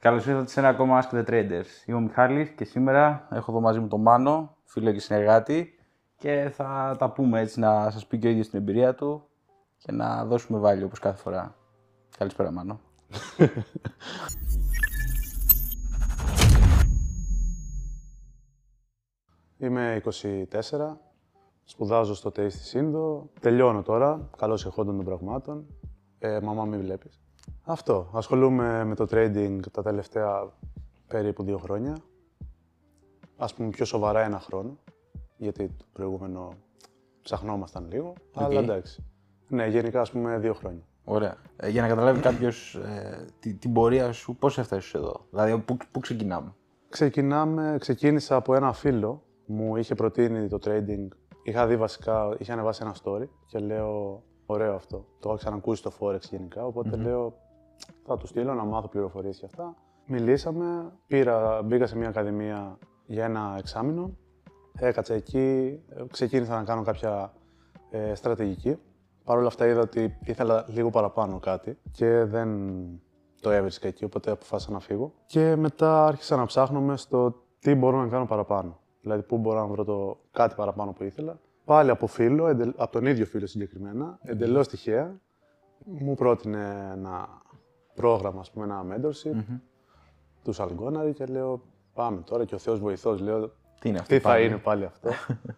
Καλώς ήρθατε σε ένα ακόμα Ask the Traders. Είμαι ο Μιχάλης και σήμερα έχω εδώ μαζί μου τον Μάνο, φίλο και συνεργάτη και θα τα πούμε έτσι να σας πει και ο ίδιος την εμπειρία του και να δώσουμε βάλει όπως κάθε φορά. Καλησπέρα Μάνο. Είμαι 24, σπουδάζω στο ΤΕΙ στη Σύνδο, τελειώνω τώρα, καλώς εχόντων των πραγμάτων. Ε, μαμά μην βλέπεις. Αυτό, ασχολούμαι με το trading τα τελευταία περίπου δύο χρόνια. Ας πούμε πιο σοβαρά ένα χρόνο, γιατί το προηγούμενο ψαχνόμασταν λίγο, αλλά εντάξει. Ναι, γενικά ας πούμε δύο χρόνια. Ωραία. Ε, για να καταλάβει κάποιος ε, την, την πορεία σου, πώς έφτασες εδώ, Δηλαδή, πού, πού ξεκινάμε; Ξεκινάμε, ξεκίνησα από ένα φίλο, μου είχε προτείνει το trading. Είχα δει βασικά, είχε ανεβάσει ένα story και λέω, ωραίο αυτό. Το είχα ξανακούσει το Forex γενικά, οπότε λέω, θα του στείλω να μάθω πληροφορίες για αυτά. Μιλήσαμε, πήρα, μπήκα σε μια ακαδημία για ένα εξάμεινο. Έκατσα εκεί, ξεκίνησα να κάνω κάποια ε, στρατηγική. Παρ' όλα αυτά είδα ότι ήθελα λίγο παραπάνω κάτι και δεν το έβρισκα εκεί, οπότε αποφάσισα να φύγω. Και μετά άρχισα να ψάχνω στο τι μπορώ να κάνω παραπάνω. Δηλαδή, πού μπορώ να βρω το κάτι παραπάνω που ήθελα. Πάλι από φίλο, εντελ... από τον ίδιο φίλο συγκεκριμένα, εντελώς τυχαία, μου πρότεινε ένα πρόγραμμα, ας πούμε, ένα mentorship mm-hmm. τους Σαλγκόναρη και λέω πάμε τώρα και ο Θεός βοηθός, λέω Τι, είναι αυτό τι θα πάλι; είναι πάλι αυτό;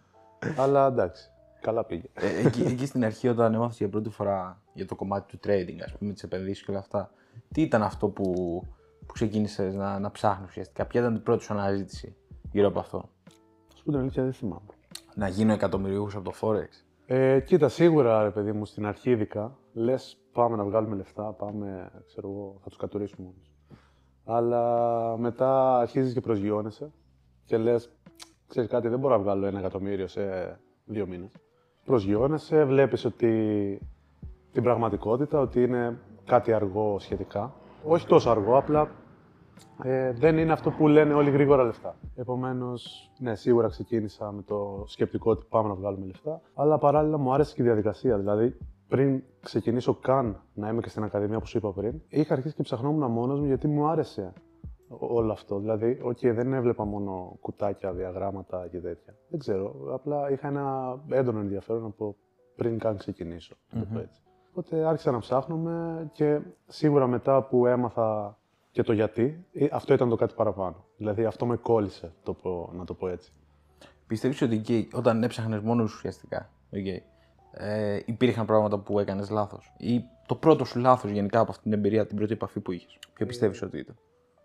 Αλλά εντάξει, καλά πήγε. Ε, εκεί, εκεί στην αρχή, όταν έμαθες για πρώτη φορά για το κομμάτι του trading, ας πούμε, τις επενδύσεις και όλα αυτά, τι ήταν αυτό που, που ξεκίνησες να, να ψάχνεις ουσιαστικά, ποια ήταν η πρώτη σου αναζήτηση γύρω από αυτό; Ας πούμε την αλήθεια δεν θυμάμαι. Να γίνω εκατομμυριούχος από το Forex; Ε, κοίτα, σίγουρα ρε παιδί μου, στην αρχή ειδικά, λες πάμε να βγάλουμε λεφτά, πάμε, ξέρω εγώ, θα τους κατουρίσουμε όλους. Αλλά μετά αρχίζεις και προσγειώνεσαι και λες, ξέρεις κάτι, δεν μπορώ να βγάλω ένα εκατομμύριο σε δύο μήνες. Προσγειώνεσαι, βλέπεις ότι την πραγματικότητα, ότι είναι κάτι αργό σχετικά. Όχι τόσο αργό, απλά ε, δεν είναι αυτό που λένε όλοι γρήγορα λεφτά. Επομένως, ναι, σίγουρα ξεκίνησα με το σκεπτικό ότι πάμε να βγάλουμε λεφτά. Αλλά παράλληλα μου άρεσε και η διαδικασία. Δηλαδή, πριν ξεκινήσω καν να είμαι και στην Ακαδημία που σου είπα πριν, είχα αρχίσει και ψαχνόμουν μόνος μου γιατί μου άρεσε όλο αυτό. Δηλαδή, OK, δεν έβλεπα μόνο κουτάκια, διαγράμματα και τέτοια. Δεν ξέρω. Απλά είχα ένα έντονο ενδιαφέρον από πριν καν ξεκινήσω. να το πω έτσι. Οπότε άρχισα να ψάχνουμε και σίγουρα μετά που έμαθα και το γιατί, ε, αυτό ήταν το κάτι παραπάνω. Δηλαδή αυτό με κόλλησε, το πω, να το πω έτσι. Πιστεύεις ότι εκεί, όταν έψαχνες μόνος σου ουσιαστικά, okay, ε, υπήρχαν πράγματα που έκανες λάθος; Ή το πρώτο σου λάθος γενικά από αυτή την εμπειρία, την πρώτη επαφή που είχες; Ποιο πιστεύεις ότι ήταν;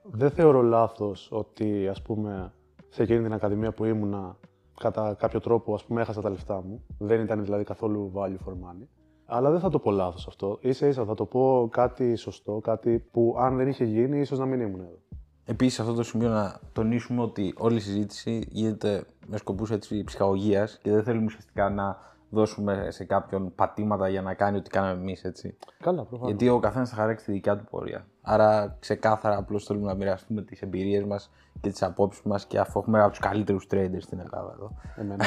Δεν θεωρώ λάθος ότι, ας πούμε, σε εκείνη την ακαδημία που ήμουνα, κατά κάποιο τρόπο, ας πούμε, έχασα τα λεφτά μου. Δεν ήταν δηλαδή καθόλου value for money. Αλλά δεν θα το πω λάθος αυτό. Ίσα ίσα θα το πω κάτι σωστό, κάτι που αν δεν είχε γίνει, ίσως να μην ήμουν εδώ. Επίσης, σε αυτό το σημείο να τονίσουμε ότι όλη η συζήτηση γίνεται με σκοπούς ψυχαγωγίας και δεν θέλουμε ουσιαστικά να δώσουμε σε κάποιον πατήματα για να κάνει ό,τι κάναμε εμείς, έτσι. Καλά, προφανώς. Γιατί ο καθένας θα χαράξει τη δικιά του πορεία. Άρα, ξεκάθαρα, απλώς θέλουμε να μοιραστούμε τις εμπειρίες μας και τις απόψεις μας και αφού έχουμε από τους καλύτερους traders στην Ελλάδα εδώ. Εμένα.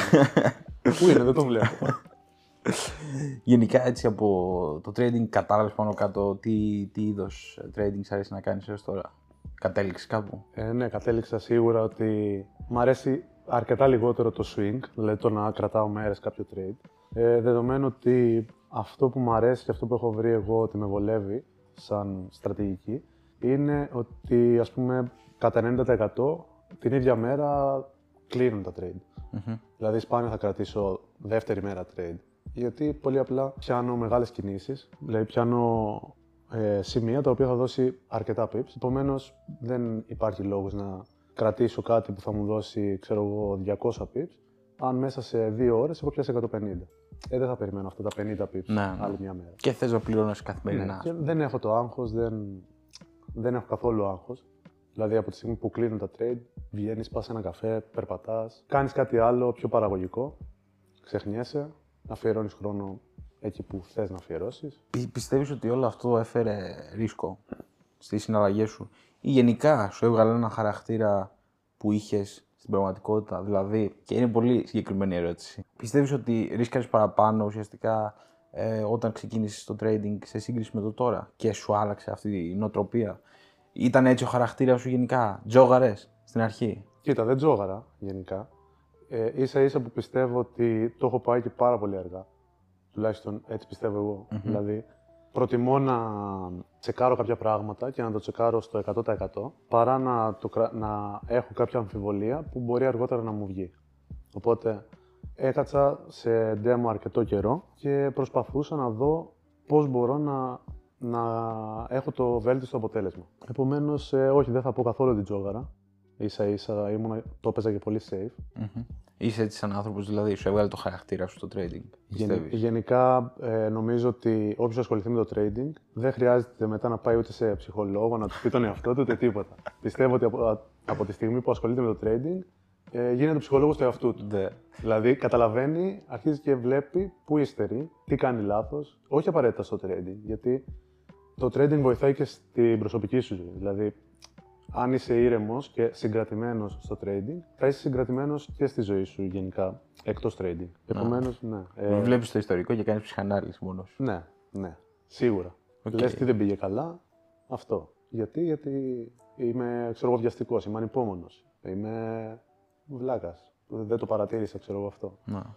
Πού είναι, δεν το βλέπω. Γενικά, έτσι από το trading, κατάλαβες πάνω κάτω τι, τι είδος trading σ' αρέσει να κάνεις έως τώρα. Κατέληξες κάπου; Ε, ναι, κατέληξα σίγουρα ότι μ' αρέσει αρκετά λιγότερο το swing, δηλαδή το να κρατάω μέρες κάποιο trade. Ε, δεδομένου ότι αυτό που μου αρέσει και αυτό που έχω βρει εγώ ότι με βολεύει σαν στρατηγική είναι ότι ας πούμε κατά 90% την ίδια μέρα κλείνουν τα trade. Δηλαδή σπάνια θα κρατήσω δεύτερη μέρα trade. Γιατί πολύ απλά πιάνω μεγάλες κινήσεις, δηλαδή πιάνω ε, σημεία τα οποία θα δώσει αρκετά pips. Επομένως, δεν υπάρχει λόγος να κρατήσω κάτι που θα μου δώσει, ξέρω εγώ, 200 pips, αν μέσα σε δύο ώρες έχω πιάσει 150. Ε, δεν θα περιμένω αυτά τα 50 pips Ναι, ναι. άλλη μια μέρα. Και θες να πληρώνεις καθημερινά. Και δεν έχω το άγχος, δεν, δεν έχω καθόλου άγχος. Δηλαδή από τη στιγμή που κλείνουν τα trade, βγαίνεις, πας ένα καφέ, περπατάς, κάνεις κάτι άλλο πιο παραγωγικό, ξεχνιέσαι, αφιερώνεις χρόνο εκεί που θες να αφιερώσεις. Πι- πιστεύεις ότι όλο αυτό έφερε ρίσκο στις συναλλαγές σου ή γενικά σου έβγαλε ένα χαρακτήρα που είχες στην πραγματικότητα, δηλαδή, και είναι πολύ συγκεκριμένη η ερώτηση. Πιστεύεις ότι ρίσκαρες παραπάνω ουσιαστικά ε, όταν ξεκίνησες το trading σε σύγκριση με το τώρα και σου άλλαξε αυτή η νοοτροπία; Ήταν έτσι ο χαρακτήρας σου γενικά; Τζόγαρες στην αρχή; Κοίτα, δεν τζόγαρα γενικά. Ε, ίσα ίσα που πιστεύω ότι το έχω πάει και πάρα πολύ αργά. Τουλάχιστον έτσι πιστεύω εγώ. Δηλαδή, προτιμώ να τσεκάρω κάποια πράγματα και να το τσεκάρω στο 100% παρά να, το, κρα- να έχω κάποια αμφιβολία που μπορεί αργότερα να μου βγει. Οπότε έκατσα σε demo αρκετό καιρό και προσπαθούσα να δω πώς μπορώ να, να έχω το βέλτιστο αποτέλεσμα. Επομένως, ε, όχι, δεν θα πω καθόλου την τζόγαρα. Ίσα ίσα ήμουνα, το έπαιζα και πολύ safe. Είσαι έτσι σαν άνθρωπος, δηλαδή σου έβγαλε το χαρακτήρα σου στο trading. Γενι- Πιστεύεις; γενικά, ε, νομίζω ότι όποιος ασχοληθεί με το trading δεν χρειάζεται μετά να πάει ούτε σε ψυχολόγο να του πει τον εαυτό του ούτε τίποτα. Πιστεύω ότι από, από τη στιγμή που ασχολείται με το trading ε, γίνεται ψυχολόγος του εαυτού του. Ναι. Δηλαδή, καταλαβαίνει, αρχίζει και βλέπει πού υστερεί, τι κάνει λάθος, όχι απαραίτητα στο trading. Γιατί το trading βοηθάει και στην προσωπική σου ζωή. Δηλαδή, αν είσαι ήρεμος και συγκρατημένος στο trading, θα είσαι συγκρατημένος και στη ζωή σου γενικά, εκτός trading. Επομένως, ναι. Ε, Βλέπεις το ιστορικό και κάνεις ψυχανάλυση μόνος σου. ναι, ναι, σίγουρα. Οκ. Λες τι δεν πήγε καλά, αυτό. Γιατί, γιατί είμαι, ξέρω εγώ, βιαστικός, είμαι ανυπόμονος, είμαι βλάκας. Δεν το παρατήρησα, ξέρω εγώ αυτό. Να.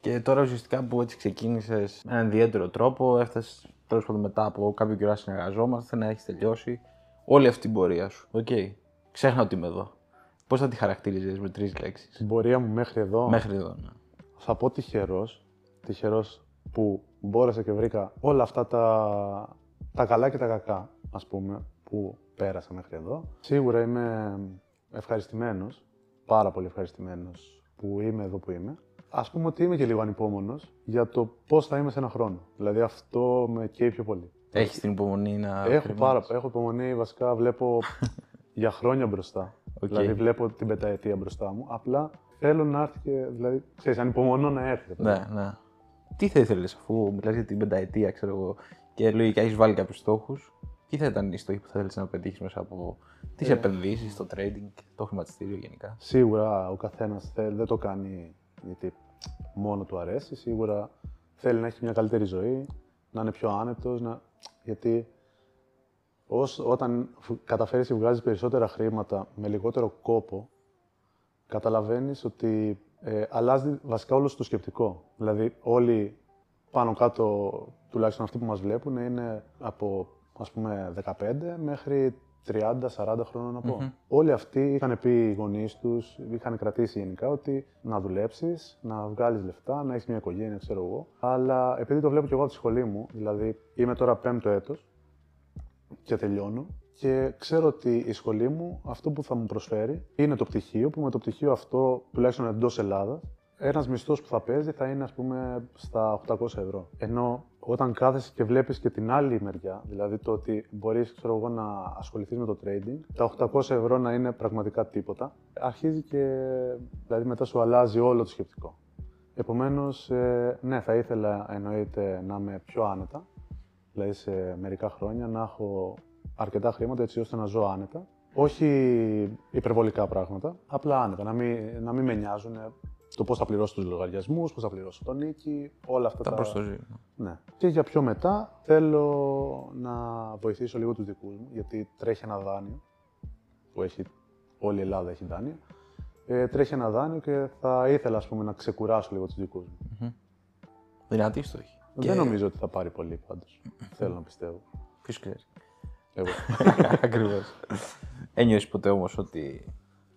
Και τώρα ουσιαστικά που έτσι ξεκίνησες με έναν ιδιαίτερο τρόπο, έφτασες τέλος πάντων μετά από κάποιο καιρό να συνεργαζόμαστε, να έχεις τελειώσει όλη αυτή την πορεία σου. Οκ. Ξέχνα ότι είμαι εδώ. Πώς θα τη χαρακτήριζες με τρεις λέξεις; Την πορεία μου μέχρι εδώ, Μέχρι εδώ. Ναι. θα πω τυχερός, τυχερός που μπόρεσα και βρήκα όλα αυτά τα, τα καλά και τα κακά, ας πούμε, που πέρασα μέχρι εδώ. Σίγουρα είμαι ευχαριστημένος, πάρα πολύ ευχαριστημένος που είμαι εδώ που είμαι. Ας πούμε ότι είμαι και λίγο ανυπόμονος για το πώς θα είμαι σε ένα χρόνο. Δηλαδή αυτό με καίει πιο πολύ. Έχει την υπομονή να. Έχω, περιμένεις. πάρα, έχω υπομονή, βασικά βλέπω για χρόνια μπροστά. Οκ. Δηλαδή βλέπω την πενταετία μπροστά μου. Απλά θέλω να έρθει και, δηλαδή, ξέρεις, ανυπομονώ να έρθει. ρε παιδί μου. Ναι, ναι. Τι θα ήθελες αφού μιλάς για την πενταετία, ξέρω εγώ, και λογικά έχεις βάλει κάποιους στόχους. Τι θα ήταν οι στόχοι που θα ήθελες να πετύχεις μέσα από τις επενδύσεις, το trading, το χρηματιστήριο γενικά; Σίγουρα ο καθένας δεν το κάνει γιατί μόνο του αρέσει. Σίγουρα θέλει να έχει μια καλύτερη ζωή, να είναι πιο άνετος, να... γιατί ως, όταν φ- καταφέρεις και βγάζεις περισσότερα χρήματα με λιγότερο κόπο, καταλαβαίνεις ότι ε, αλλάζει βασικά όλο το σκεπτικό. Δηλαδή όλοι πάνω κάτω, τουλάχιστον αυτοί που μας βλέπουν, είναι από ας πούμε 15 μέχρι 30-40 χρόνων να πω. Όλοι αυτοί είχαν πει οι γονείς τους, είχαν κρατήσει γενικά ότι να δουλέψεις, να βγάλεις λεφτά, να έχεις μια οικογένεια, ξέρω εγώ. Αλλά επειδή το βλέπω και εγώ από τη σχολή μου, δηλαδή είμαι τώρα πέμπτο έτος και τελειώνω και ξέρω ότι η σχολή μου αυτό που θα μου προσφέρει είναι το πτυχίο, που με το πτυχίο αυτό, τουλάχιστον εντός Ελλάδας, ένας μισθός που θα παίζει θα είναι, ας πούμε, στα 800 ευρώ. Ενώ όταν κάθεσαι και βλέπεις και την άλλη μεριά, δηλαδή το ότι μπορείς εγώ, να ασχοληθείς με το trading, τα 800 ευρώ να είναι πραγματικά τίποτα, αρχίζει και. δηλαδή μετά σου αλλάζει όλο το σκεπτικό. Επομένως, ναι, θα ήθελα εννοείται να είμαι πιο άνετα, δηλαδή σε μερικά χρόνια να έχω αρκετά χρήματα έτσι ώστε να ζω άνετα. Όχι υπερβολικά πράγματα, απλά άνετα, να μην, να μην με νοιάζουν το πώς θα πληρώσω τους λογαριασμούς, πώς θα πληρώσω τον νίκη, όλα αυτά Τα τα. προστοζή. Ναι. Και για πιο μετά θέλω να βοηθήσω λίγο τους δικούς μου, γιατί τρέχει ένα δάνειο, που έχει, όλη η Ελλάδα έχει δάνειο, ε, τρέχει ένα δάνειο και θα ήθελα ας πούμε, να ξεκουράσω λίγο τους δικούς μου. Δυνατή στόχη. Δεν νομίζω ότι θα πάρει πολύ πάντως. θέλω να πιστεύω. Ποιος ξέρει. Εγώ. Ακριβώς. Ένιωσες ποτέ όμως ότι.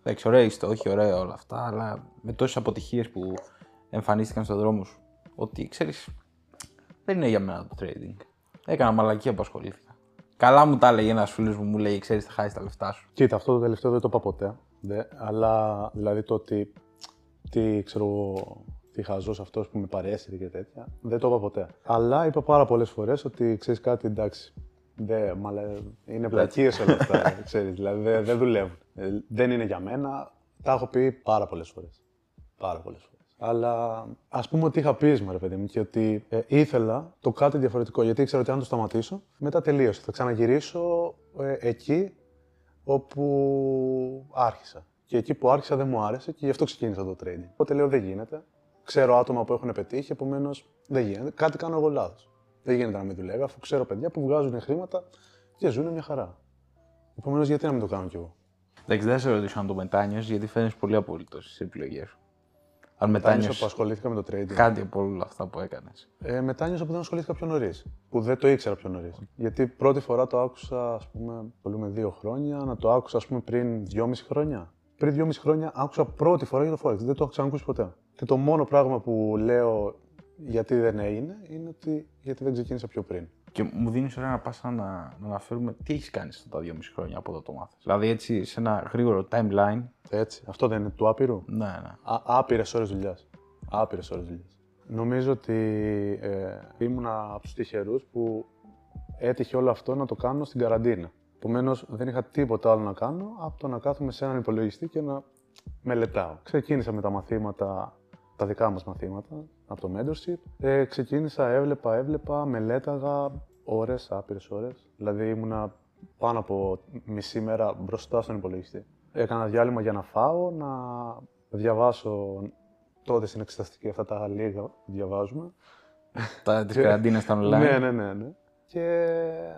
Εντάξει, ωραία η στόχη, ωραία όλα αυτά, αλλά με τόσες αποτυχίες που εμφανίστηκαν στον δρόμο σου, ότι ξέρεις, δεν είναι για μένα το trading. Έκανα μαλακία που ασχολήθηκα. Καλά μου τα έλεγε ένας φίλος μου, μου λέει: Ξέρεις, θα χάσεις τα λεφτά σου. Κοίτα, αυτό το τελευταίο δεν το είπα ποτέ. Δε, αλλά δηλαδή το ότι τι ξέρω εγώ, τι χαζός αυτός που με παρέσυρε και τέτοια, δεν το είπα ποτέ. Αλλά είπα πάρα πολλές φορές ότι ξέρεις κάτι, εντάξει. Δε, μαλα, είναι πλακίες όλα αυτά. ε, ξέρεις, δηλαδή δεν δεν δουλεύουν. Ε, δεν είναι για μένα. Τα έχω πει πάρα πολλές φορές. Πάρα πολλές φορές. Αλλά ας πούμε ότι είχα πείσμα, ρε παιδί μου, και ότι ε, ήθελα το κάτι διαφορετικό. Γιατί ήξερα ότι αν το σταματήσω, μετά τελείωσε. Θα ξαναγυρίσω ε, εκεί όπου άρχισα. Και εκεί που άρχισα δεν μου άρεσε και γι' αυτό ξεκίνησα το trading. Οπότε λέω δεν γίνεται. Ξέρω άτομα που έχουν πετύχει, επομένως δεν γίνεται. Κάτι κάνω εγώ λάθος. Δεν γίνεται να μην δουλεύει, αφού ξέρω παιδιά που βγάζουν χρήματα και ζουν μια χαρά. Επομένως, γιατί να μην το κάνω κι εγώ; Εντάξει, δεν θα σε ρωτήσω αν το μετάνιωσε, γιατί φαίνεται πολύ απόλυτος στις επιλογές σου. Αν Μετάνιωσα που μετάνιωσε ασχολήθηκα με το trading. κάτι από όλα αυτά που έκανες. Ε, μετάνιωσα που δεν ασχολήθηκα πιο νωρίς. Που δεν το ήξερα πιο νωρίς. Γιατί πρώτη φορά το άκουσα, ας πούμε, πολύ με δύο χρόνια, να το άκουσα, ας πούμε, πριν δυόμιση χρόνια. Πριν δυόμιση χρόνια άκουσα πρώτη φορά για το Forex. Δεν το έχω ξανακούσει ποτέ. Και το μόνο πράγμα που λέω γιατί δεν έγινε είναι ότι γιατί δεν ξεκίνησα πιο πριν. Και μου δίνεις ωραία να πάσα να, να αναφέρουμε τι έχεις κάνει αυτά τα 2,5 χρόνια από εδώ το μάθες. Δηλαδή έτσι σε ένα γρήγορο timeline. Έτσι. Αυτό δεν είναι του άπειρου; Ναι, ναι. Άπειρες ώρες δουλειάς. Άπειρες ώρες δουλειάς. Νομίζω ότι ε, ήμουν από τους τυχερούς που έτυχε όλο αυτό να το κάνω στην καραντίνα. Επομένως, δεν είχα τίποτα άλλο να κάνω από το να κάθομαι σε έναν υπολογιστή και να μελετάω. Ξεκίνησα με τα μαθήματα, τα δικά μας μαθήματα, από το mentorship. Ε, ξεκίνησα, έβλεπα, έβλεπα, μελέταγα ώρες, άπειρες ώρες. Δηλαδή ήμουνα πάνω από μισή μέρα μπροστά στον υπολογιστή. Έκανα διάλειμμα για να φάω, να διαβάσω τότε στην εξεταστική αυτά τα λίγα που διαβάζουμε. Τα τη καραντίνα στα online. Ναι, ναι, ναι, ναι. Και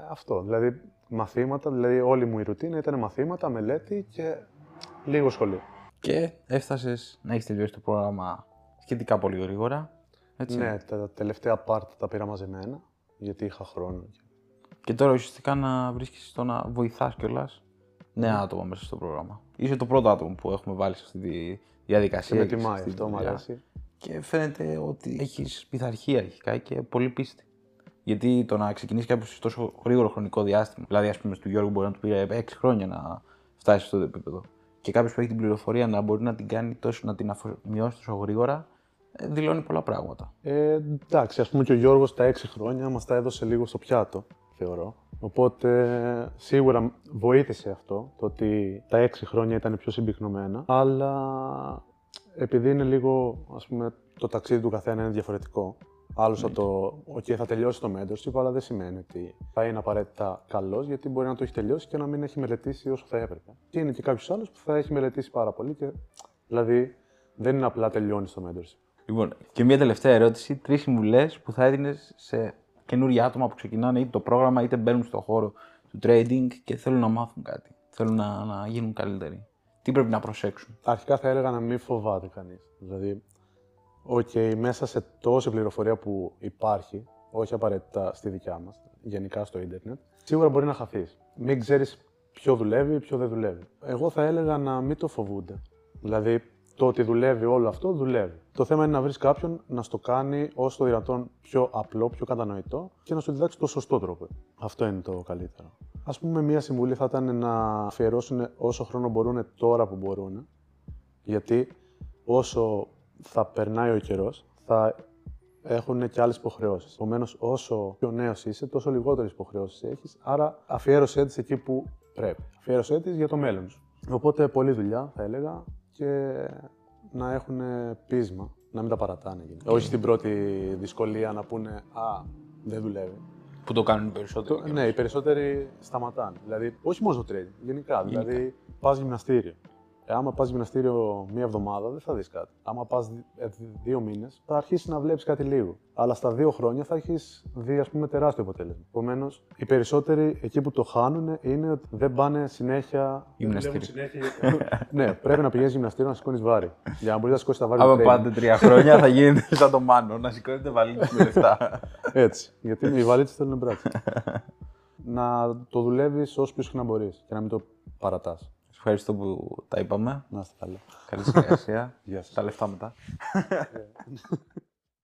αυτό, δηλαδή μαθήματα, δηλαδή όλη μου η ρουτίνα ήταν μαθήματα, μελέτη και λίγο σχολείο. Και έφτασες να έχεις τελειώσει το πρόγραμμα σχετικά πολύ γρήγορα. Έτσι. Ναι, τα τελευταία part τα πήρα μαζεμένα, γιατί είχα χρόνο. Και τώρα ουσιαστικά να βρίσκεσαι στο να βοηθάς κιόλας νέα άτομα μέσα στο πρόγραμμα. Είσαι το πρώτο άτομο που έχουμε βάλει σε αυτή τη διαδικασία. Και με και σε τιμάει αυτή τη αυτό, μου δουλειά. αρέσει. Και φαίνεται ότι έχεις πειθαρχία αρχικά και πολύ πίστη. Γιατί το να ξεκινήσεις κάποιο σε τόσο γρήγορο χρονικό διάστημα, δηλαδή ας πούμε του Γιώργου μπορεί να του πήρε 6 χρόνια να φτάσει στο επίπεδο. Και κάποιος που έχει την πληροφορία να μπορεί να την κάνει τόσο, να την αφομοιώσει τόσο γρήγορα, ε, δηλώνει πολλά πράγματα. Ε, εντάξει, ας πούμε και ο Γιώργος τα έξι χρόνια μας τα έδωσε λίγο στο πιάτο, θεωρώ. Οπότε σίγουρα βοήθησε αυτό, το ότι τα έξι χρόνια ήταν πιο συμπυκνωμένα, αλλά επειδή είναι λίγο, ας πούμε, το ταξίδι του καθένα είναι διαφορετικό. Άλλο θα το, OK, θα τελειώσει το mentorship, αλλά δεν σημαίνει ότι θα είναι απαραίτητα καλός, γιατί μπορεί να το έχει τελειώσει και να μην έχει μελετήσει όσο θα έπρεπε. Και είναι και κάποιος άλλος που θα έχει μελετήσει πάρα πολύ. Και, δηλαδή, δεν είναι απλά τελειώνεις το mentorship. Λοιπόν, και μια τελευταία ερώτηση. Τρεις συμβουλές που θα έδινες σε καινούργια άτομα που ξεκινάνε είτε το πρόγραμμα είτε μπαίνουν στον χώρο του trading και θέλουν να μάθουν κάτι. Θέλουν να, να γίνουν καλύτεροι. Τι πρέπει να προσέξουν; Αρχικά θα έλεγα να μην φοβάται κανείς. Δηλαδή, OK, μέσα σε τόση πληροφορία που υπάρχει, όχι απαραίτητα στη δικιά μας, γενικά στο ίντερνετ, σίγουρα μπορεί να χαθείς. Μην ξέρεις ποιο δουλεύει, ποιο δεν δουλεύει. Εγώ θα έλεγα να μην το φοβούνται. Δηλαδή, το ότι δουλεύει όλο αυτό, δουλεύει. Το θέμα είναι να βρεις κάποιον να στο κάνει όσο το δυνατόν πιο απλό, πιο κατανοητό και να σου διδάξει το σωστό τρόπο. Αυτό είναι το καλύτερο. Α πούμε, μία συμβουλή θα ήταν να αφιερώσουν όσο χρόνο μπορούν τώρα που μπορούν. Γιατί όσο θα περνάει ο καιρός, θα έχουν και άλλες υποχρεώσεις. Επομένως, όσο πιο νέος είσαι, τόσο λιγότερες υποχρεώσεις έχεις. Άρα, αφιέρωσέ τις εκεί που πρέπει. Αφιέρωσέ τις για το μέλλον σου. Οπότε, πολλή δουλειά θα έλεγα και να έχουν πείσμα, να μην τα παρατάνε. γενικά. Όχι στην πρώτη δυσκολία να πούνε Α, δεν δουλεύει. Που το κάνουν οι περισσότεροι. Το- ναι, οι περισσότεροι σταματάνε. Δηλαδή, όχι μόνο στο trading, γενικά. Δηλαδή, πας γυμναστήριο. Ε, άμα πας γυμναστήριο μία εβδομάδα, δεν θα δεις κάτι. Άμα πας δύο μήνες, θα αρχίσεις να βλέπεις κάτι λίγο. Αλλά στα δύο χρόνια θα έχεις δει, ας πούμε, τεράστιο αποτέλεσμα. Επομένως, οι περισσότεροι εκεί που το χάνουν είναι ότι δεν πάνε συνέχεια. Γυμναστήριο. δουλεύουν συνέχεια. ναι, πρέπει να πηγαίνεις γυμναστήριο να σηκώνεις βάρη. Για να μπορείς να σηκώσεις τα βάρη. Άμα του trading. πάτε τρία χρόνια θα γίνετε σαν το μάνο, να σηκώνετε βαλίτσες με λεφτά. Έτσι. Γιατί οι βαλίτσες θέλουν πράξη. να το δουλεύεις όσο πιο συχνά μπορείς και να μην το παρατάς. Σας ευχαριστώ που τα είπαμε. Να είστε καλά. Καλή συνεργασία. Γεια σας. Τα λεφτά μετά.